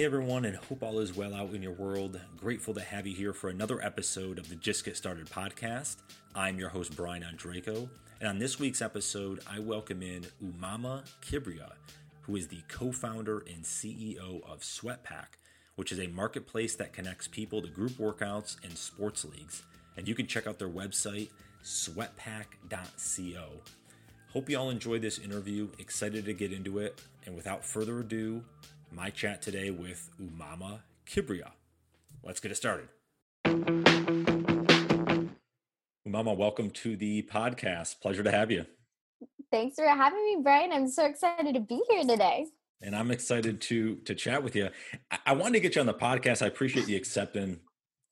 Hey everyone, and hope all is well out in your world. Grateful to have you here for another episode of the Just Get Started podcast. I'm your host, Brian Andreco, and on this week's episode, I welcome in Umama Kibria, who is the co founder and CEO of SweatPack, which is a marketplace that connects people to group workouts and sports leagues. And you can check out their website, sweatpack.co. Hope you all enjoyed this interview. Excited to get into it. And without further ado, my chat today with Umama Kibria. Let's get it started. Umama, welcome to the podcast. Pleasure to have you. Thanks for having me, Brian. I'm so excited to be here today. And I'm excited to to chat with you. I, I wanted to get you on the podcast. I appreciate you accepting.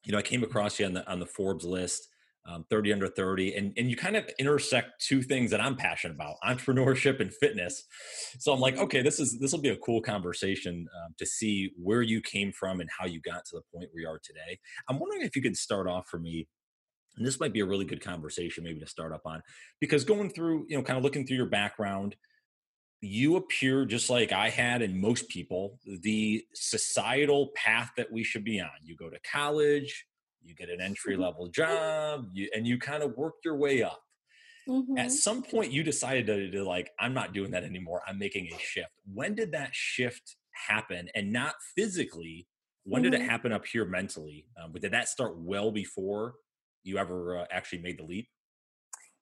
You know, I came across you on the on the Forbes list um, 30 under 30 and, and you kind of intersect two things that i'm passionate about entrepreneurship and fitness so i'm like okay this is this will be a cool conversation um, to see where you came from and how you got to the point where you are today i'm wondering if you could start off for me and this might be a really good conversation maybe to start up on because going through you know kind of looking through your background you appear just like I had and most people, the societal path that we should be on. You go to college, you get an entry level job you, and you kind of work your way up mm-hmm. at some point you decided to, to, like i'm not doing that anymore i'm making a shift when did that shift happen and not physically when mm-hmm. did it mm-hmm. happen up here mentally um, but did that start well before you ever uh, actually made the leap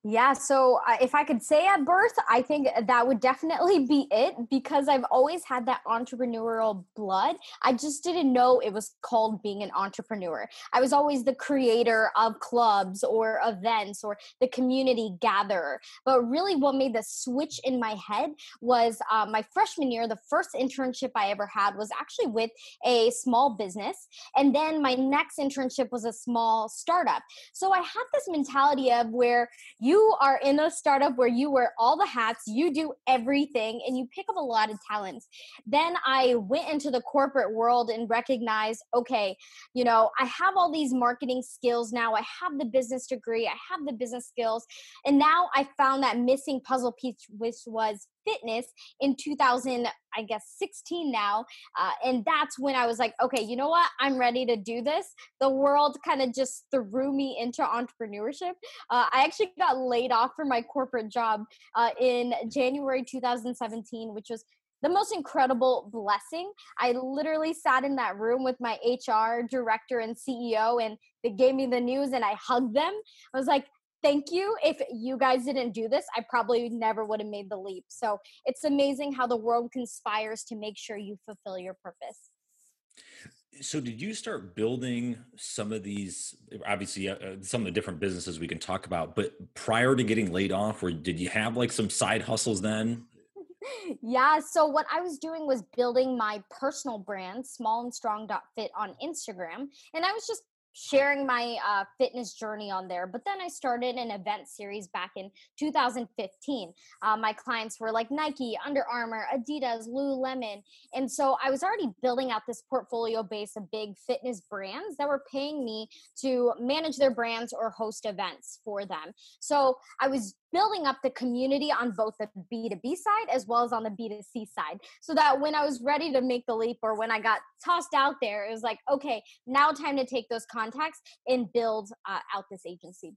yeah, so uh, if I could say at birth, I think that would definitely be it because I've always had that entrepreneurial blood. I just didn't know it was called being an entrepreneur. I was always the creator of clubs or events or the community gatherer. But really, what made the switch in my head was uh, my freshman year, the first internship I ever had was actually with a small business. And then my next internship was a small startup. So I had this mentality of where you you are in a startup where you wear all the hats, you do everything, and you pick up a lot of talents. Then I went into the corporate world and recognized, okay, you know, I have all these marketing skills now. I have the business degree, I have the business skills. And now I found that missing puzzle piece, which was fitness in 2000 i guess 16 now uh, and that's when i was like okay you know what i'm ready to do this the world kind of just threw me into entrepreneurship uh, i actually got laid off from my corporate job uh, in january 2017 which was the most incredible blessing. I literally sat in that room with my HR director and CEO, and they gave me the news, and I hugged them. I was like, thank you. If you guys didn't do this, I probably never would have made the leap. So it's amazing how the world conspires to make sure you fulfill your purpose. So, did you start building some of these? Obviously, uh, uh, some of the different businesses we can talk about, but prior to getting laid off, or did you have like some side hustles then? yeah so what i was doing was building my personal brand small and strong fit on instagram and i was just sharing my uh, fitness journey on there. But then I started an event series back in 2015. Uh, my clients were like Nike, Under Armour, Adidas, Lululemon. And so I was already building out this portfolio base of big fitness brands that were paying me to manage their brands or host events for them. So I was building up the community on both the B2B side as well as on the B2C side. So that when I was ready to make the leap or when I got tossed out there, it was like, okay, now time to take those contacts and build uh, out this agency.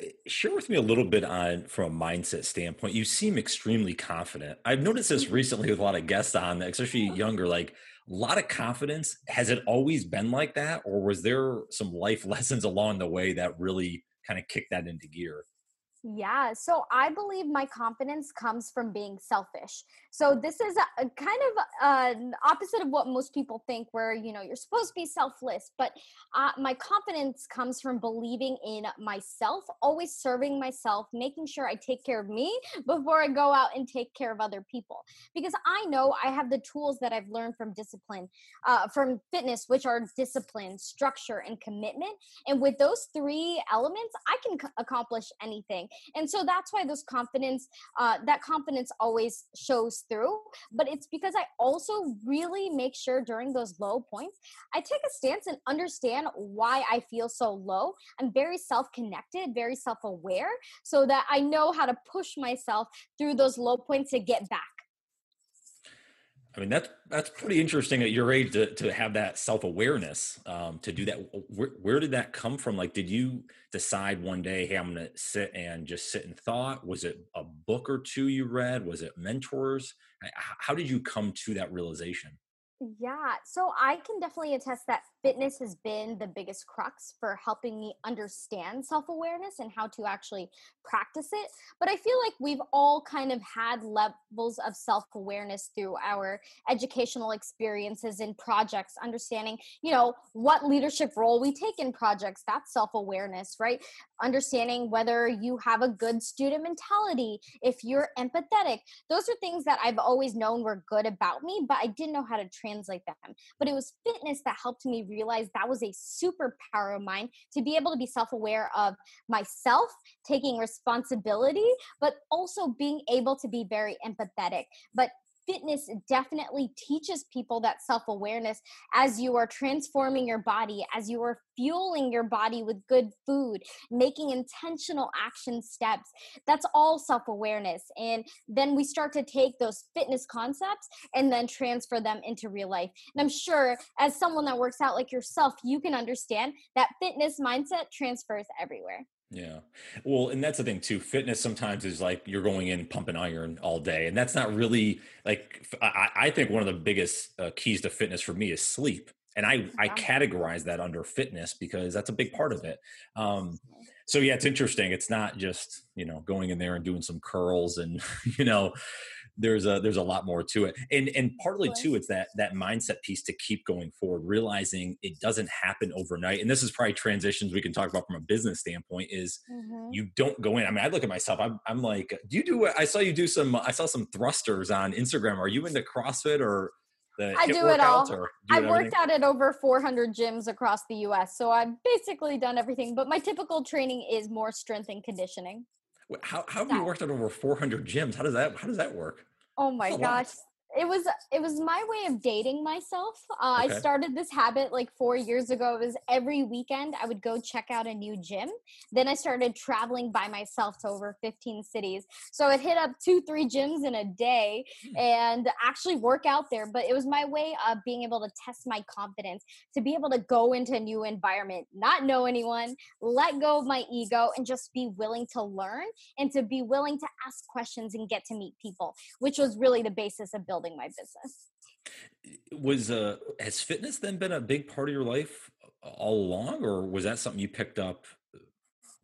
Eh, share with me a little bit on from a mindset standpoint. You seem extremely confident. I've noticed this mm-hmm. recently with a lot of guests on, especially younger, like a lot of confidence. Has it always been like that, or was there some life lessons along the way that really kind of kicked that into gear? Yeah, so I believe my confidence comes from being selfish. So this is a, a kind of uh, opposite of what most people think, where you know you're supposed to be selfless. But uh, my confidence comes from believing in myself, always serving myself, making sure I take care of me before I go out and take care of other people. Because I know I have the tools that I've learned from discipline, uh, from fitness, which are discipline, structure, and commitment. And with those three elements, I can c- accomplish anything and so that's why those confidence uh, that confidence always shows through. But it's because i also really make sure during those low points i take a stance and understand why i feel so low. I'm very self-connected very self-aware so that i know how to push myself through those low points to get back I mean, that's that's pretty interesting at your age to to have that self awareness um, to do that. Where, where did that come from? Like, did you decide one day, hey, I'm going to sit and just sit in thought? Was it a book or two you read? Was it mentors? How did you come to that realization? Yeah, so I can definitely attest that fitness has been the biggest crux for helping me understand self awareness and how to actually practice it. But I feel like we've all kind of had levels of self awareness through our educational experiences in projects, understanding, you know, what leadership role we take in projects. That's self awareness, right? Understanding whether you have a good student mentality, if you're empathetic. Those are things that I've always known were good about me, but I didn't know how to translate them. But it was fitness that helped me realize that was a superpower of mine to be able to be self aware of myself, taking responsibility, but also being able to be very empathetic. But fitness definitely teaches people that self awareness as you are transforming your body, as you are fueling your body with good food, making intentional action steps. That's all self awareness. And then we start to take those fitness concepts and then transfer them into real life. And I'm sure as someone that works out like yourself, you can understand that fitness mindset transfers everywhere. Yeah. Well, and that's the thing too. Fitness sometimes is like you're going in pumping iron all day. And that's not really like, I, I think one of the biggest uh, keys to fitness for me is sleep. And I, I categorize that under fitness because that's a big part of it. Um, so yeah, it's interesting. It's not just, you know, going in there and doing some curls and, you know, there's a there's a lot more to it and and partly too it's that that mindset piece to keep going forward realizing it doesn't happen overnight and this is probably transitions we can talk about from a business standpoint is mm-hmm. you don't go in i mean i look at myself i'm, I'm like do you do i saw you do some i saw some thrusters on instagram are you into crossfit or I do it all. Do I've worked out at over 400 gyms across the US, so I've basically done everything. But my typical training is more strength and conditioning. How, how have you worked at over 400 gyms? How does that how does that work? Oh my gosh it was it was my way of dating myself. Uh, okay. i started this habit like four years ago. It was every weekend i would go check out a new gym. Then i started traveling by myself to over 15 cities. So i'd hit up two three gyms in a day hmm. and actually work out there. But it was my way of being able to test my confidence to be able to go into a new environment not know anyone let go of my ego and just be willing to learn and to be willing to ask questions and get to meet people which was really the basis of building building my business. Was uh has fitness then been a big part of your life all along, or was that something you picked up? Uh,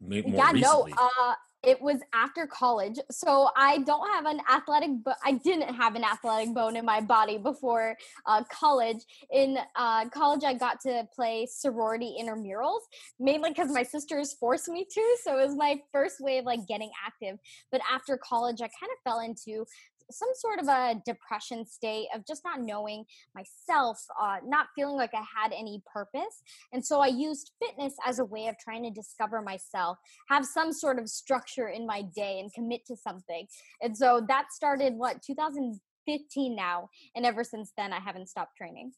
more yeah, recently? no. Uh, it was after college so i don't have an athletic but i didn't have an athletic bone in my body before uh, college in uh, college i got to play sorority intramurals mainly because my sisters forced me to so it was my first way of like getting active but after college i kind of fell into some sort of a depression state of just not knowing myself, uh, not feeling like I had any purpose. And so I used fitness as a way of trying to discover myself, have some sort of structure in my day, and commit to something. And so that started what 2015 now, and ever since then I haven't stopped training.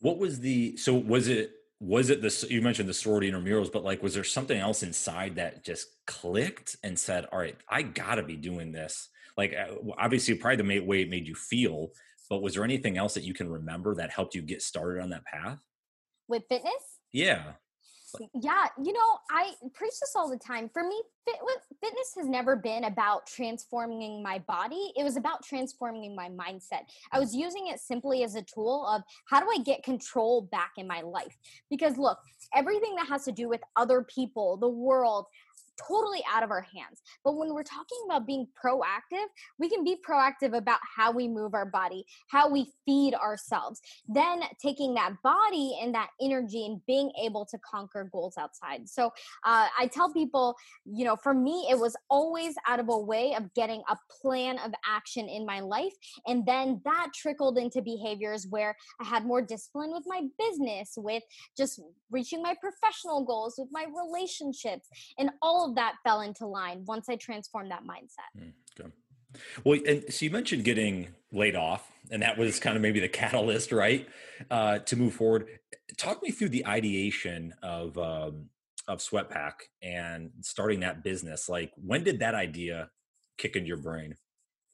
What was the so was it was it this you mentioned the sorority intramurals but like was there something else inside that just clicked and said all right i gotta be doing this? Like uh, obviously probably the way it made you feel but was there anything else that you can remember that helped you get started on that path? With fitness? Yeah yeah you know i preach this all the time. For me fit, fitness has never been about transforming my body. It was about transforming my mindset. I was using it simply as a tool of how do i get control back in my life? Because look everything that has to do with other people the world totally out of our hands. But when we're talking about being proactive, we can be proactive about how we move our body, how we feed ourselves, then taking that body and that energy and being able to conquer goals outside. So uh, I tell people, you know, for me, it was always out of a way of getting a plan of action in my life. And then that trickled into behaviors where I had more discipline with my business, with just reaching my professional goals, with my relationships, and all of that fell into line once I transformed that mindset. Mm, okay. Well, and so you mentioned getting laid off, and that was kind of maybe the catalyst, right, uh, to move forward. Talk me through the ideation of um, of Sweatpack and starting that business. Like, when did that idea kick into your brain?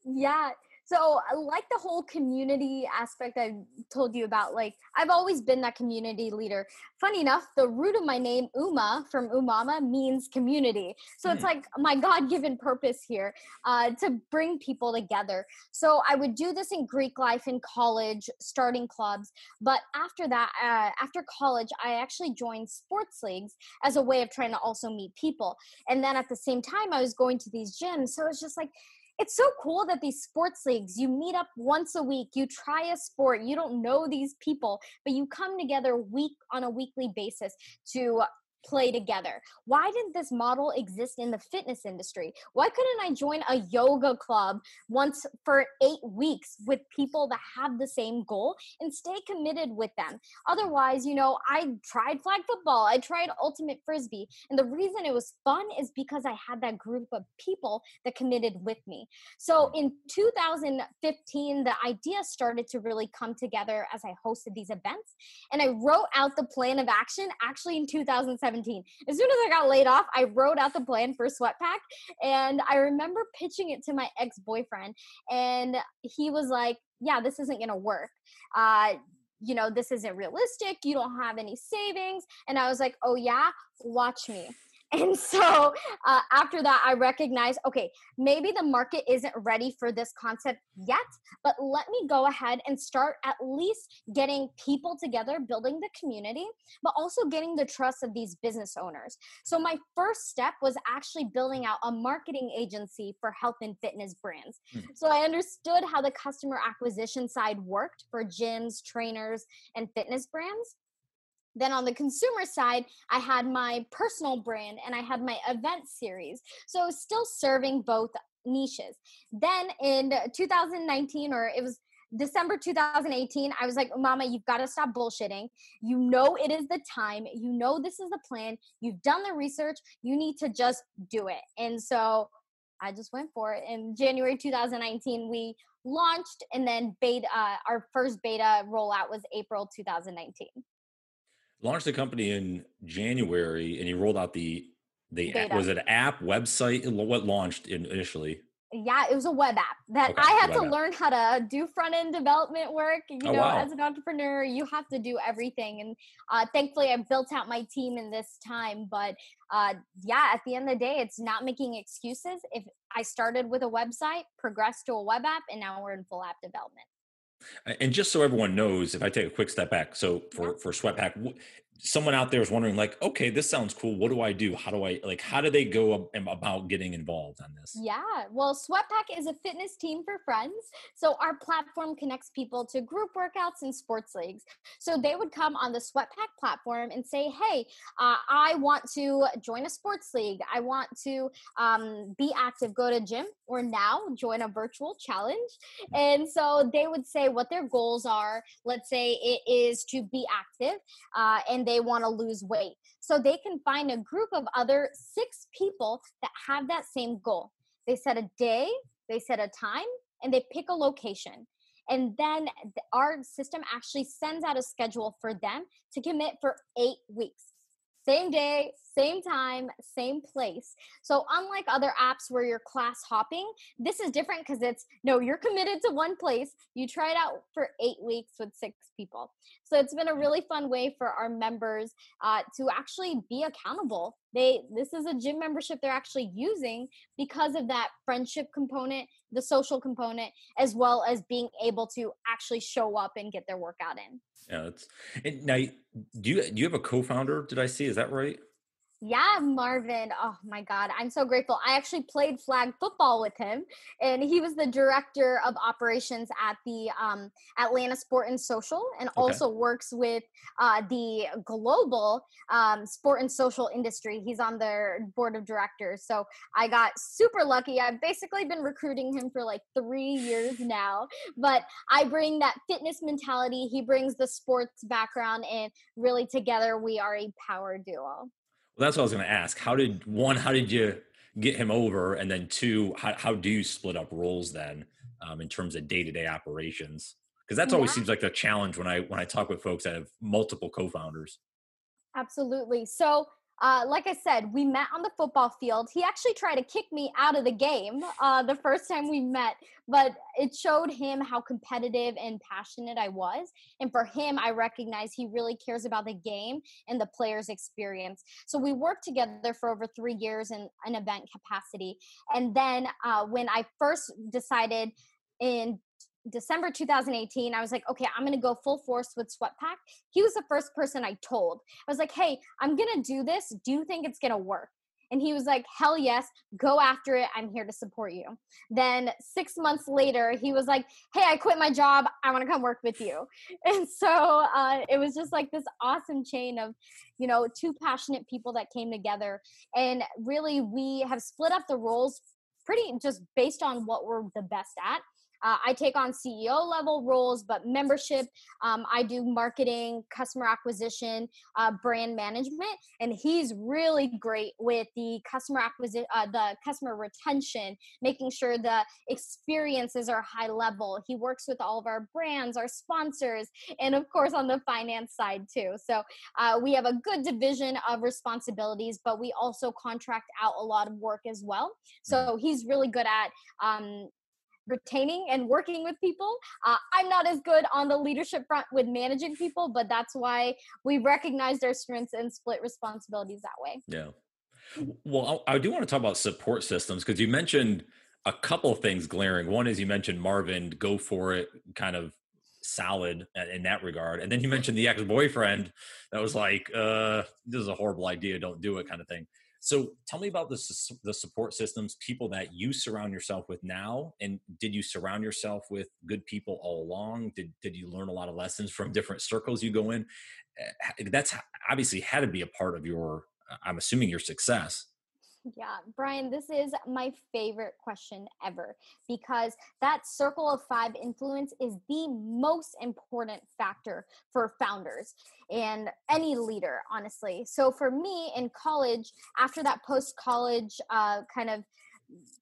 Yeah. So, like the whole community aspect I told you about, like I've always been that community leader. Funny enough, the root of my name, Uma, from Umama, means community. So it's like my God-given purpose here uh, to bring people together. So I would do this in Greek life in college, starting clubs. But after that, uh, after college, I actually joined sports leagues as a way of trying to also meet people. And then at the same time, I was going to these gyms. So it's just like it's so cool that these sports leagues you meet up once a week you try a sport you don't know these people but you come together week on a weekly basis to play together. Why didn't this model exist in the fitness industry? Why couldn't I join a yoga club once for eight weeks with people that have the same goal and stay committed with them? Otherwise, you know, I tried flag football, I tried ultimate frisbee, and the reason it was fun is because I had that group of people that committed with me. So in 2015, the idea started to really come together as I hosted these events, and I wrote out the plan of action actually in 2017 17. As soon as I got laid off, I wrote out the plan for Sweatpack. And I remember pitching it to my ex boyfriend. And he was like, Yeah, this isn't going to work. Uh, you know, this isn't realistic. You don't have any savings. And I was like, Oh, yeah, watch me. And so uh, after that, I recognized okay, maybe the market isn't ready for this concept yet, but let me go ahead and start at least getting people together, building the community, but also getting the trust of these business owners. So my first step was actually building out a marketing agency for health and fitness brands. Mm-hmm. So I understood how the customer acquisition side worked for gyms, trainers, and fitness brands. Then on the consumer side, I had my personal brand and I had my event series. So still serving both niches. Then in 2019, or it was December 2018, I was like, Mama, you've got to stop bullshitting. You know it is the time. You know this is the plan. You've done the research. You need to just do it. And so I just went for it. In January 2019, we launched, and then beta. Uh, our first beta rollout was April 2019 launched the company in January, and you rolled out the the app, was it app website? What launched initially? Yeah, it was a web app that okay, I had to app. learn how to do front end development work. You oh, know, wow. as an entrepreneur, you have to do everything, and uh, thankfully, I built out my team in this time. But uh, yeah, at the end of the day, it's not making excuses. If I started with a website, progressed to a web app, and now we're in full app development. And just so everyone knows, if I take a quick step back, so for for Sweatpack, someone out there is wondering like okay this sounds cool. What do i do? How do i like how do they go about getting involved on this? Yeah. Well sweatpack is a fitness team for friends so our platform connects people to group workouts and sports leagues. So they would come on the sweatpack platform and say hey uh, i want to join a sports league. I want to um, be active go to gym or now join a virtual challenge. And so they would say what their goals are. Let's say it is to be active uh, and they want to lose weight. So they can find a group of other six people that have that same goal. They set a day, they set a time, and they pick a location. And then our system actually sends out a schedule for them to commit for eight weeks. Same day, same time, same place. So, unlike other apps where you're class hopping, this is different because it's no, you're committed to one place. You try it out for eight weeks with six people. So, it's been a really fun way for our members uh, to actually be accountable. They this is a gym membership they're actually using because of that friendship component, the social component, as well as being able to actually show up and get their workout in. Yeah, that's and now. Do you do you have a co-founder? Did I see? Is that right? Yeah, Marvin. Oh my God. I'm so grateful. I actually played flag football with him, and he was the director of operations at the um, Atlanta Sport and Social, and okay. also works with uh, the global um, sport and social industry. He's on their board of directors. So I got super lucky. I've basically been recruiting him for like three years now, but I bring that fitness mentality. He brings the sports background, and really together we are a power duo. Well, that's what I was going to ask. How did one? How did you get him over? And then two, how, how do you split up roles then um, in terms of day to day operations? Because that's always seems like a challenge when I when I talk with folks that have multiple co-founders. Absolutely. So uh, like I said, we met on the football field. He actually tried to kick me out of the game uh, the first time we met, but it showed him how competitive and passionate I was. And for him, I recognize he really cares about the game and the player's experience. So we worked together for over three years in an event capacity. And then uh, when I first decided in December 2018, I was like, okay, I'm gonna go full force with SweatPack. He was the first person I told. I was like, hey, I'm gonna do this. Do you think it's gonna work? And he was like, hell yes, go after it. I'm here to support you. Then six months later, he was like, hey, I quit my job. I wanna come work with you. And so uh, it was just like this awesome chain of, you know, two passionate people that came together. And really, we have split up the roles pretty just based on what we're the best at. Uh, I take on CEO level roles, but membership, um, I do marketing, customer acquisition, uh, brand management, and he's really great with the customer acquisition, uh, the customer retention, making sure the experiences are high level. He works with all of our brands, our sponsors, and of course on the finance side too. So uh, we have a good division of responsibilities, but we also contract out a lot of work as well. So mm-hmm. he's really good at um, retaining and working with people. Uh, I'm not as good on the leadership front with managing people, but that's why we recognize their strengths and split responsibilities that way. Yeah. Well, I do want to talk about support systems because you mentioned a couple things glaring. One is you mentioned Marvin, go for it, kind of solid in that regard. And then you mentioned the ex boyfriend that was like, uh, this is a horrible idea, don't do it kind of thing. So tell me about the, the support systems, people that you surround yourself with now. And did you surround yourself with good people all along? Did, did you learn a lot of lessons from different circles you go in? Eh, that's obviously had to be a part of your, I'm assuming your success. Yeah, Brian, this is my favorite question ever because that circle of five influence is the most important factor for founders and any leader, honestly. So for me in college, after that post college uh, kind of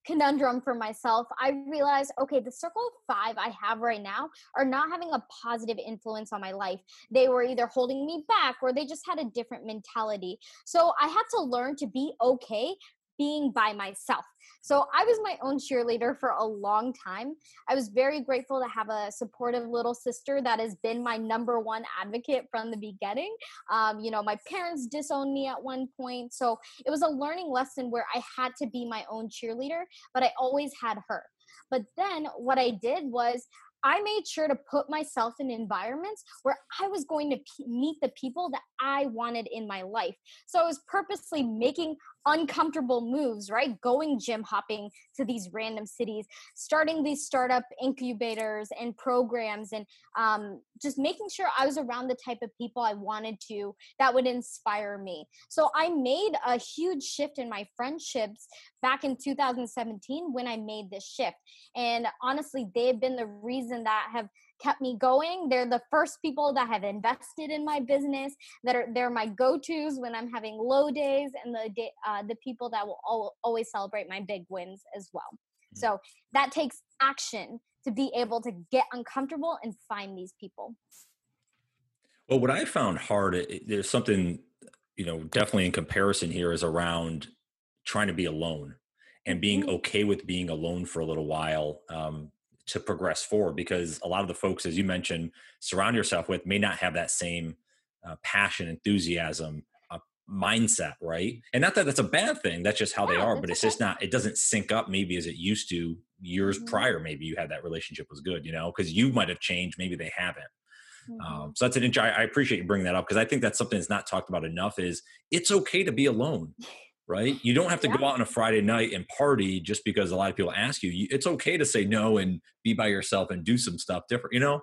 conundrum for myself, I realized okay, the circle of five I have right now are not having a positive influence on my life. They were either holding me back or they just had a different mentality. So I had to learn to be okay being by myself. So I was my own cheerleader for a long time. I was very grateful to have a supportive little sister that has been my number one advocate from the beginning. Um, you know, my parents disowned me at one point. So it was a learning lesson where I had to be my own cheerleader, but I always had her. But then what I did was I made sure to put myself in environments where I was going to p- meet the people that I wanted in my life. So I was purposely making uncomfortable moves, right? Going gym hopping to these random cities, starting these startup incubators and programs, and um, just making sure I was around the type of people I wanted to that would inspire me. So I made a huge shift in my friendships back in 2017 when I made this shift. And honestly, they've been the reason that have kept me going. They're the first people that have invested in my business. That are they're my go-tos when I'm having low days, and the day, uh, the people that will al- always celebrate my big wins as well. Mm-hmm. So that takes action to be able to get uncomfortable and find these people. Well, what I found hard, it, there's something, you know, definitely in comparison here is around trying to be alone and being mm-hmm. okay with being alone for a little while. Um, to progress forward because a lot of the folks as you mentioned surround yourself with may not have that same uh, passion enthusiasm uh, mindset right and not that that's a bad thing that's just how yeah, they are but it's okay. just not it doesn't sync up maybe as it used to years mm-hmm. prior maybe you had that relationship was good you know because you might have changed maybe they haven't mm-hmm. um, so that's an I appreciate you bringing that up because I think that's something that's not talked about enough. Is it's okay to be alone. right? You don't have to yeah. go out on a Friday night and party just because a lot of people ask you. It's okay to say no and be by yourself and do some stuff different, you know?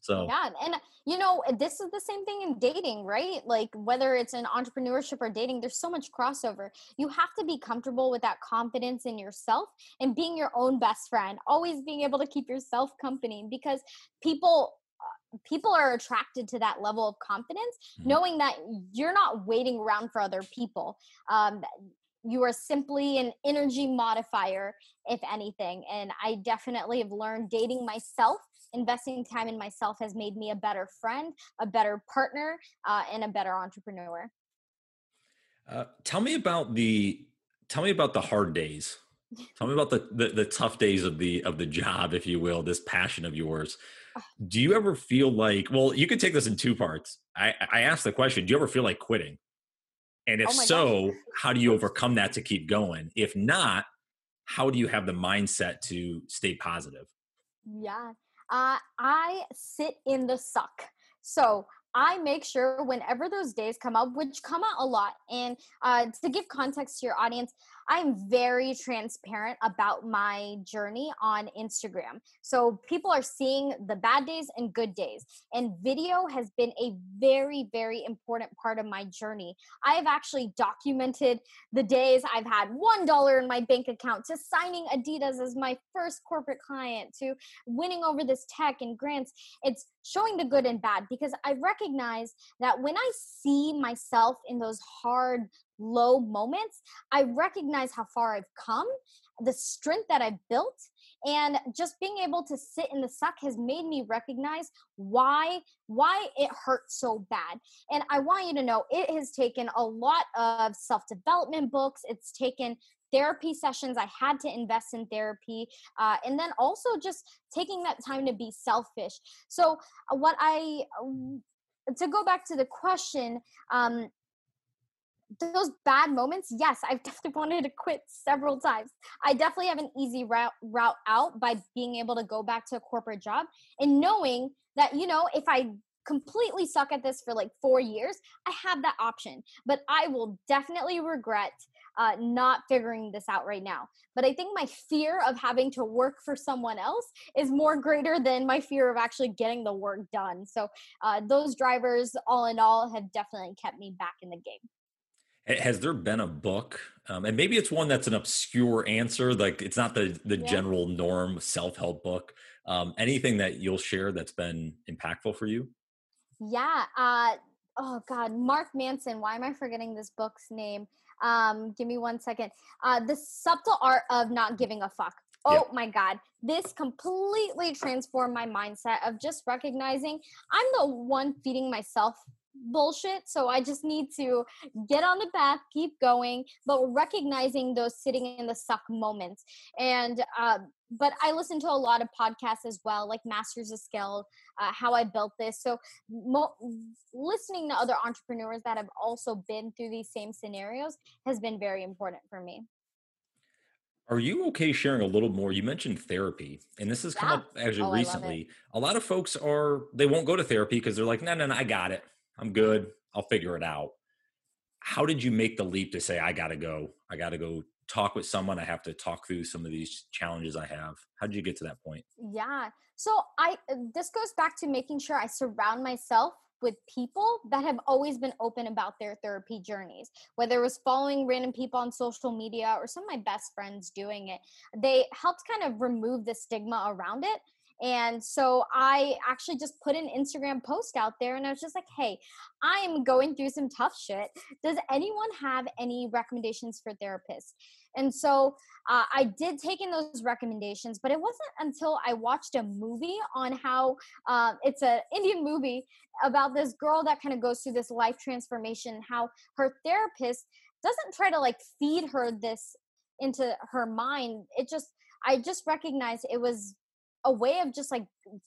So, yeah. And, you know, this is the same thing in dating, right? Like, whether it's in entrepreneurship or dating, there's so much crossover. You have to be comfortable with that confidence in yourself and being your own best friend, always being able to keep yourself company because people people are attracted to that level of confidence mm-hmm. knowing that you're not waiting around for other people um, you are simply an energy modifier if anything and i definitely have learned dating myself investing time in myself has made me a better friend a better partner uh, and a better entrepreneur Uh, tell me about the tell me about the hard days. Tell me about the, the, the tough days of the of the job, if you will, this passion of yours. Do you ever feel like? Well, you could take this in two parts. I I asked the question. Do you ever feel like quitting? And if oh so, gosh. how do you overcome that to keep going? If not, how do you have the mindset to stay positive? Yeah, uh, I sit in the suck. So I make sure whenever those days come up, which come out a lot, and uh, to give context to your audience, I'm very transparent about my journey on Instagram. So people are seeing the bad days and good days. And video has been a very, very important part of my journey. I've actually documented the days I've had $1 in my bank account to signing Adidas as my first corporate client to winning over this tech and grants. It's showing the good and bad because I recognize that when I see myself in those hard, low moments, I recognize how far I've come, the strength that I've built, and just being able to sit in the suck has made me recognize why why it hurts so bad. And I want you to know it has taken a lot of self-development books. It's taken therapy sessions i had to invest in therapy uh, and then also just taking that time to be selfish so uh, what i to go back to the question um, those bad moments, yes, I've definitely wanted to quit several times. I definitely have an easy route route out by being able to go back to a corporate job and knowing that you know if I completely suck at this for like four years, I have that option. But I will definitely regret uh, not figuring this out right now. But I think my fear of having to work for someone else is more greater than my fear of actually getting the work done. So uh, those drivers, all in all, have definitely kept me back in the game. Has there been a book, um, and maybe it's one that's an obscure answer, like it's not the the yeah. general norm self help book. Um, anything that you'll share that's been impactful for you? Yeah. Uh, oh God, Mark Manson. Why am I forgetting this book's name? Um, give me one second. Uh, the subtle art of not giving a fuck. Oh yeah. my God. This completely transformed my mindset of just recognizing I'm the one feeding myself bullshit. So I just need to get on the path, keep going, but recognizing those sitting in the suck moments. And, uh, but I listen to a lot of podcasts as well, like Masters of Scale, uh, how I built this. So mo- listening to other entrepreneurs that have also been through these same scenarios has been very important for me. Are you okay sharing a little more? You mentioned therapy, and this has come up actually oh, recently. A lot of folks are they won't go to therapy because they're like, no, no, no, I got it. I'm good. I'll figure it out. How did you make the leap to say, I got to go? I got to go talk with someone. I have to talk through some of these challenges I have. How did you get to that point? Yeah. So I this goes back to making sure I surround myself with people that have always been open about their therapy journeys whether it was following random people on social media or some of my best friends doing it they helped kind of remove the stigma around it and so I actually just put an Instagram post out there and I was just like, hey, I'm going through some tough shit. Does anyone have any recommendations for therapists? And so uh, I did take in those recommendations, but it wasn't until I watched a movie on how uh, it's an Indian movie about this girl that kind of goes through this life transformation, how her therapist doesn't try to like feed her this into her mind. It just, I just recognized it was a way of just like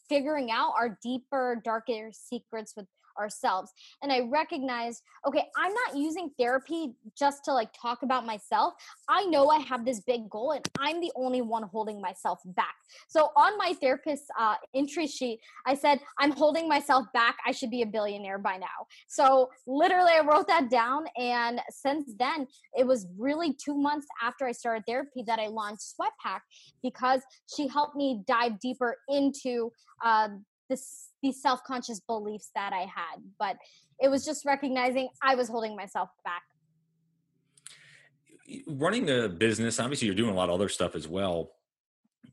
figuring out our deeper darker secrets with ourselves and i recognized okay i'm not using therapy just to like talk about myself. I know i have this big goal and i'm the only one holding myself back. So on my therapist's uh, entry sheet i said i'm holding myself back. I should be a billionaire by now. So literally i wrote that down and since then it was really two months after i started therapy that i launched sweatpack because she helped me dive deeper into uh, this these self-conscious beliefs that I had. But it was just recognizing I was holding myself back. Running a business, obviously you're doing a lot of other stuff as well.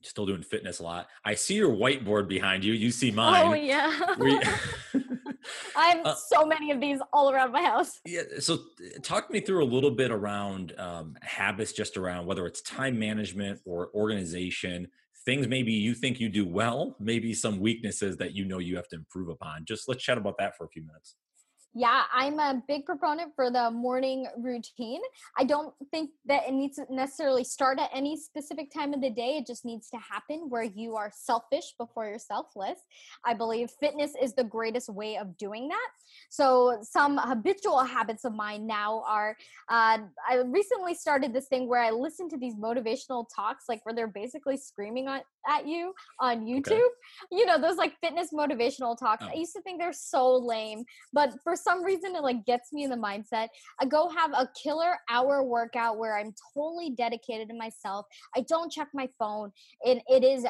Still doing fitness a lot. I see your whiteboard behind you. You see mine. Oh yeah. I have uh, so many of these all around my house. Yeah. So, talk me through a little bit around um, habits, just around whether it's time management or organization things maybe you think you do well, maybe some weaknesses that you know you have to improve upon. Just let's chat about that for a few minutes. Yeah, I'm a big proponent for the morning routine. I don't think that it needs to necessarily start at any specific time of the day. It just needs to happen where you are selfish before you're selfless. I believe fitness is the greatest way of doing that. So, some habitual habits of mine now are uh, I recently started this thing where I listen to these motivational talks, like where they're basically screaming at, at you on YouTube. Okay. You know, those like fitness motivational talks. Oh. I used to think they're so lame, but for some reason it like gets me in the mindset. I go have a killer hour workout where I'm totally dedicated to myself. I don't check my phone. And it is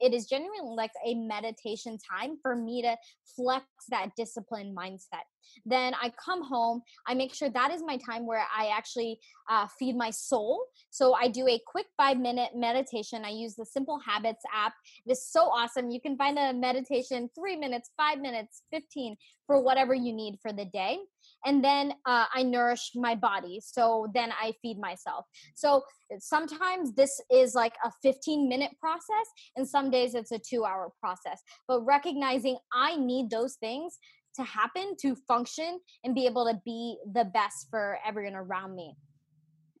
it is genuinely like a meditation time for me to flex that discipline mindset. Then I come home. I make sure that is my time where I actually uh, feed my soul. So I do a quick five minute meditation. I use the Simple Habits app. It is so awesome. You can find a meditation three minutes, five minutes, 15 for whatever you need for the day. And then uh, I nourish my body. So then I feed myself. So sometimes this is like a 15 minute process, and some days it's a two hour process. But recognizing I need those things to happen to function and be able to be the best for everyone around me.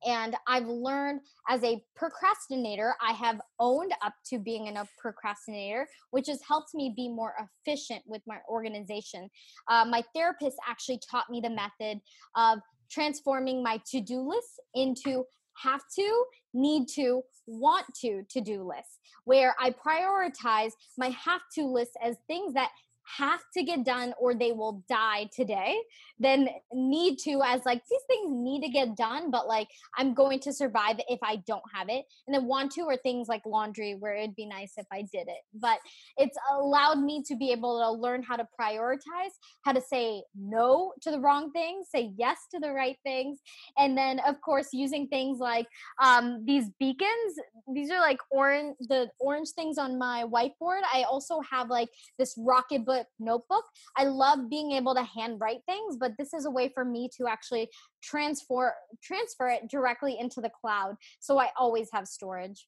And I've learned as a procrastinator, I have owned up to being a procrastinator, which has helped me be more efficient with my organization. Uh, my therapist actually taught me the method of transforming my to do list into have to, need to, want to to do list, where I prioritize my have to list as things that have to get done or they will die today then need to as like these things need to get done but like i'm going to survive if i don't have it. And then want to are things like laundry where it'd be nice if i did it. But it's allowed me to be able to learn how to prioritize how to say no to the wrong things say yes to the right things and then of course using things like um, these beacons. These are like orange the orange things on my whiteboard. I also have like this Rocketbook notebook. I love being able to handwrite things, but this is a way for me to actually transfer transfer it directly into the cloud. So I always have storage.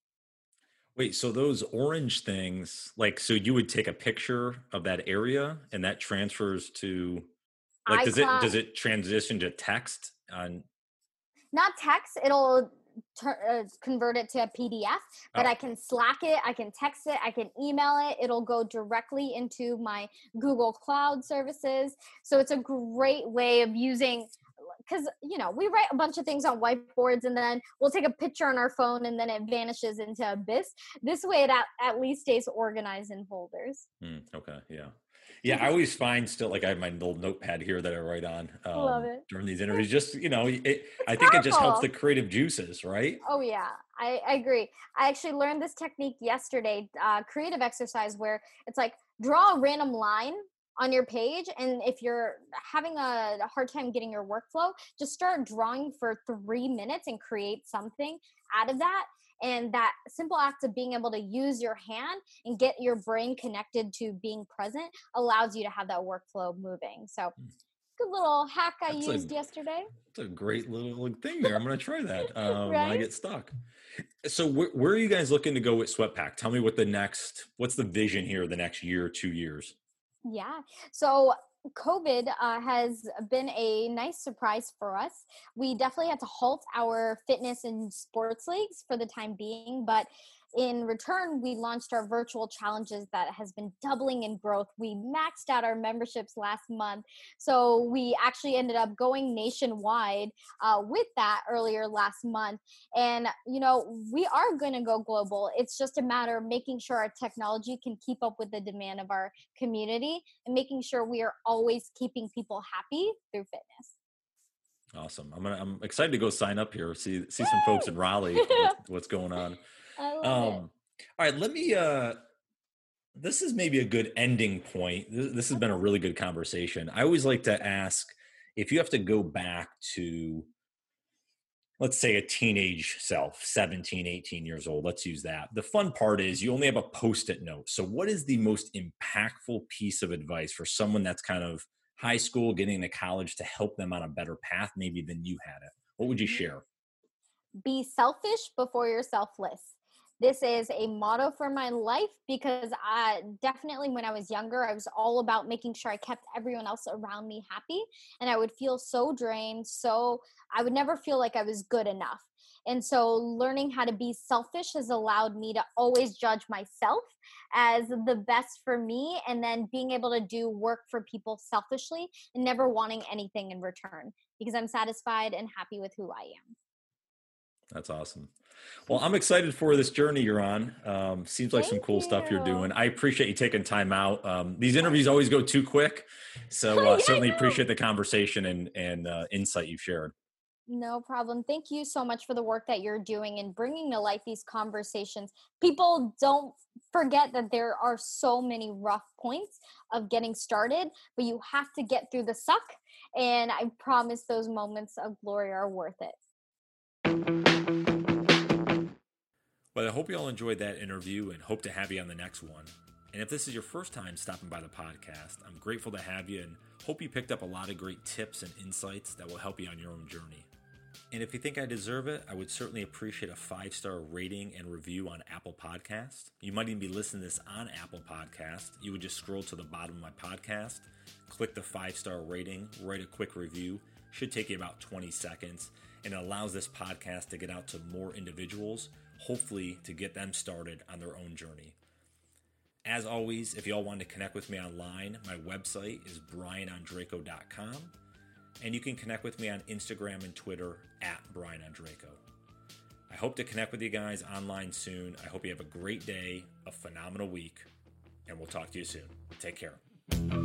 Wait, so those orange things, like, so you would take a picture of that area and that transfers to, like, does it does it transition to text on? Not text. It'll uh, convert it to a PDF, but oh. I can Slack it, I can text it, I can email it. It'll go directly into my Google Cloud services. So it's a great way of using because you know we write a bunch of things on whiteboards and then we'll take a picture on our phone and then it vanishes into abyss this way it at, at least stays organized in folders mm, okay yeah yeah, I always find still like I have my little notepad here that I write on um, during these interviews. Just you know, it, I think it just helps the creative juices, right? Oh yeah, I, I agree. I actually learned this technique yesterday, uh, creative exercise where it's like draw a random line on your page and if you're having a hard time getting your workflow just start drawing for three minutes and create something out of that and that simple act of being able to use your hand and get your brain connected to being present allows you to have that workflow moving. So hmm. good little hack i that's used a, yesterday. it's a great little thing there. I'm going to try that um, right? when i get stuck. So wh- where are you guys looking to go with sweatpack? Tell me what the next what's the vision here the next year two years? Yeah. So COVID uh, has been a nice surprise for us. We definitely had to halt our fitness and sports leagues for the time being, but in return, we launched our virtual challenges that has been doubling in growth. We maxed out our memberships last month. So we actually ended up going nationwide uh, with that earlier last month. And, you know, we are going to go global. It's just a matter of making sure our technology can keep up with the demand of our community and making sure we are always keeping people happy through fitness. Awesome. I'm gonna, I'm excited to go sign up here. See see some folks in Raleigh. what's going on? I love um, it. All right, let me. uh This is maybe a good ending point. This, this has been a really good conversation. I always like to ask if you have to go back to, let's say, a teenage self, 17, 18 years old. Let's use that. The fun part is you only have a post-it note. So, what is the most impactful piece of advice for someone that's kind of high school, getting into college to help them on a better path, maybe than you had it? What would you mm-hmm. share? Be selfish before you're selfless this is a motto for my life because I definitely, when I was younger, I was all about making sure I kept everyone else around me happy. And I would feel so drained. So I would never feel like I was good enough. And so learning how to be selfish has allowed me to always judge myself as the best for me and then being able to do work for people selfishly and never wanting anything in return because I'm satisfied and happy with who I am. That's awesome. Well, I'm excited for this journey you're on. Um, seems like Thank some cool you. stuff you're doing. I appreciate you taking time out. Um, these interviews always go too quick, so uh, yeah, certainly appreciate the conversation and and uh, insight you've shared. No problem. Thank you so much for the work that you're doing and bringing to life these conversations. People don't forget that there are so many rough points of getting started, but you have to get through the suck. And I promise those moments of glory are worth it. Well, I hope you all enjoyed that interview and hope to have you on the next one. And if this is your first time stopping by the podcast, I'm grateful to have you and hope you picked up a lot of great tips and insights that will help you on your own journey. And if you think I deserve it, I would certainly appreciate a five star rating and review on Apple Podcast. You might even be listening to this on Apple Podcast. You would just scroll to the bottom of my podcast, click the five star rating, write a quick review. Should take you about 20 seconds, and it allows this podcast to get out to more individuals, hopefully to get them started on their own journey. As always, if y'all want to connect with me online, my website is brianondrako.com and you can connect with me on Instagram and Twitter at Brian Ondrako. I hope to connect with you guys online soon. I hope you have a great day, a phenomenal week, and we'll talk to you soon. Take care.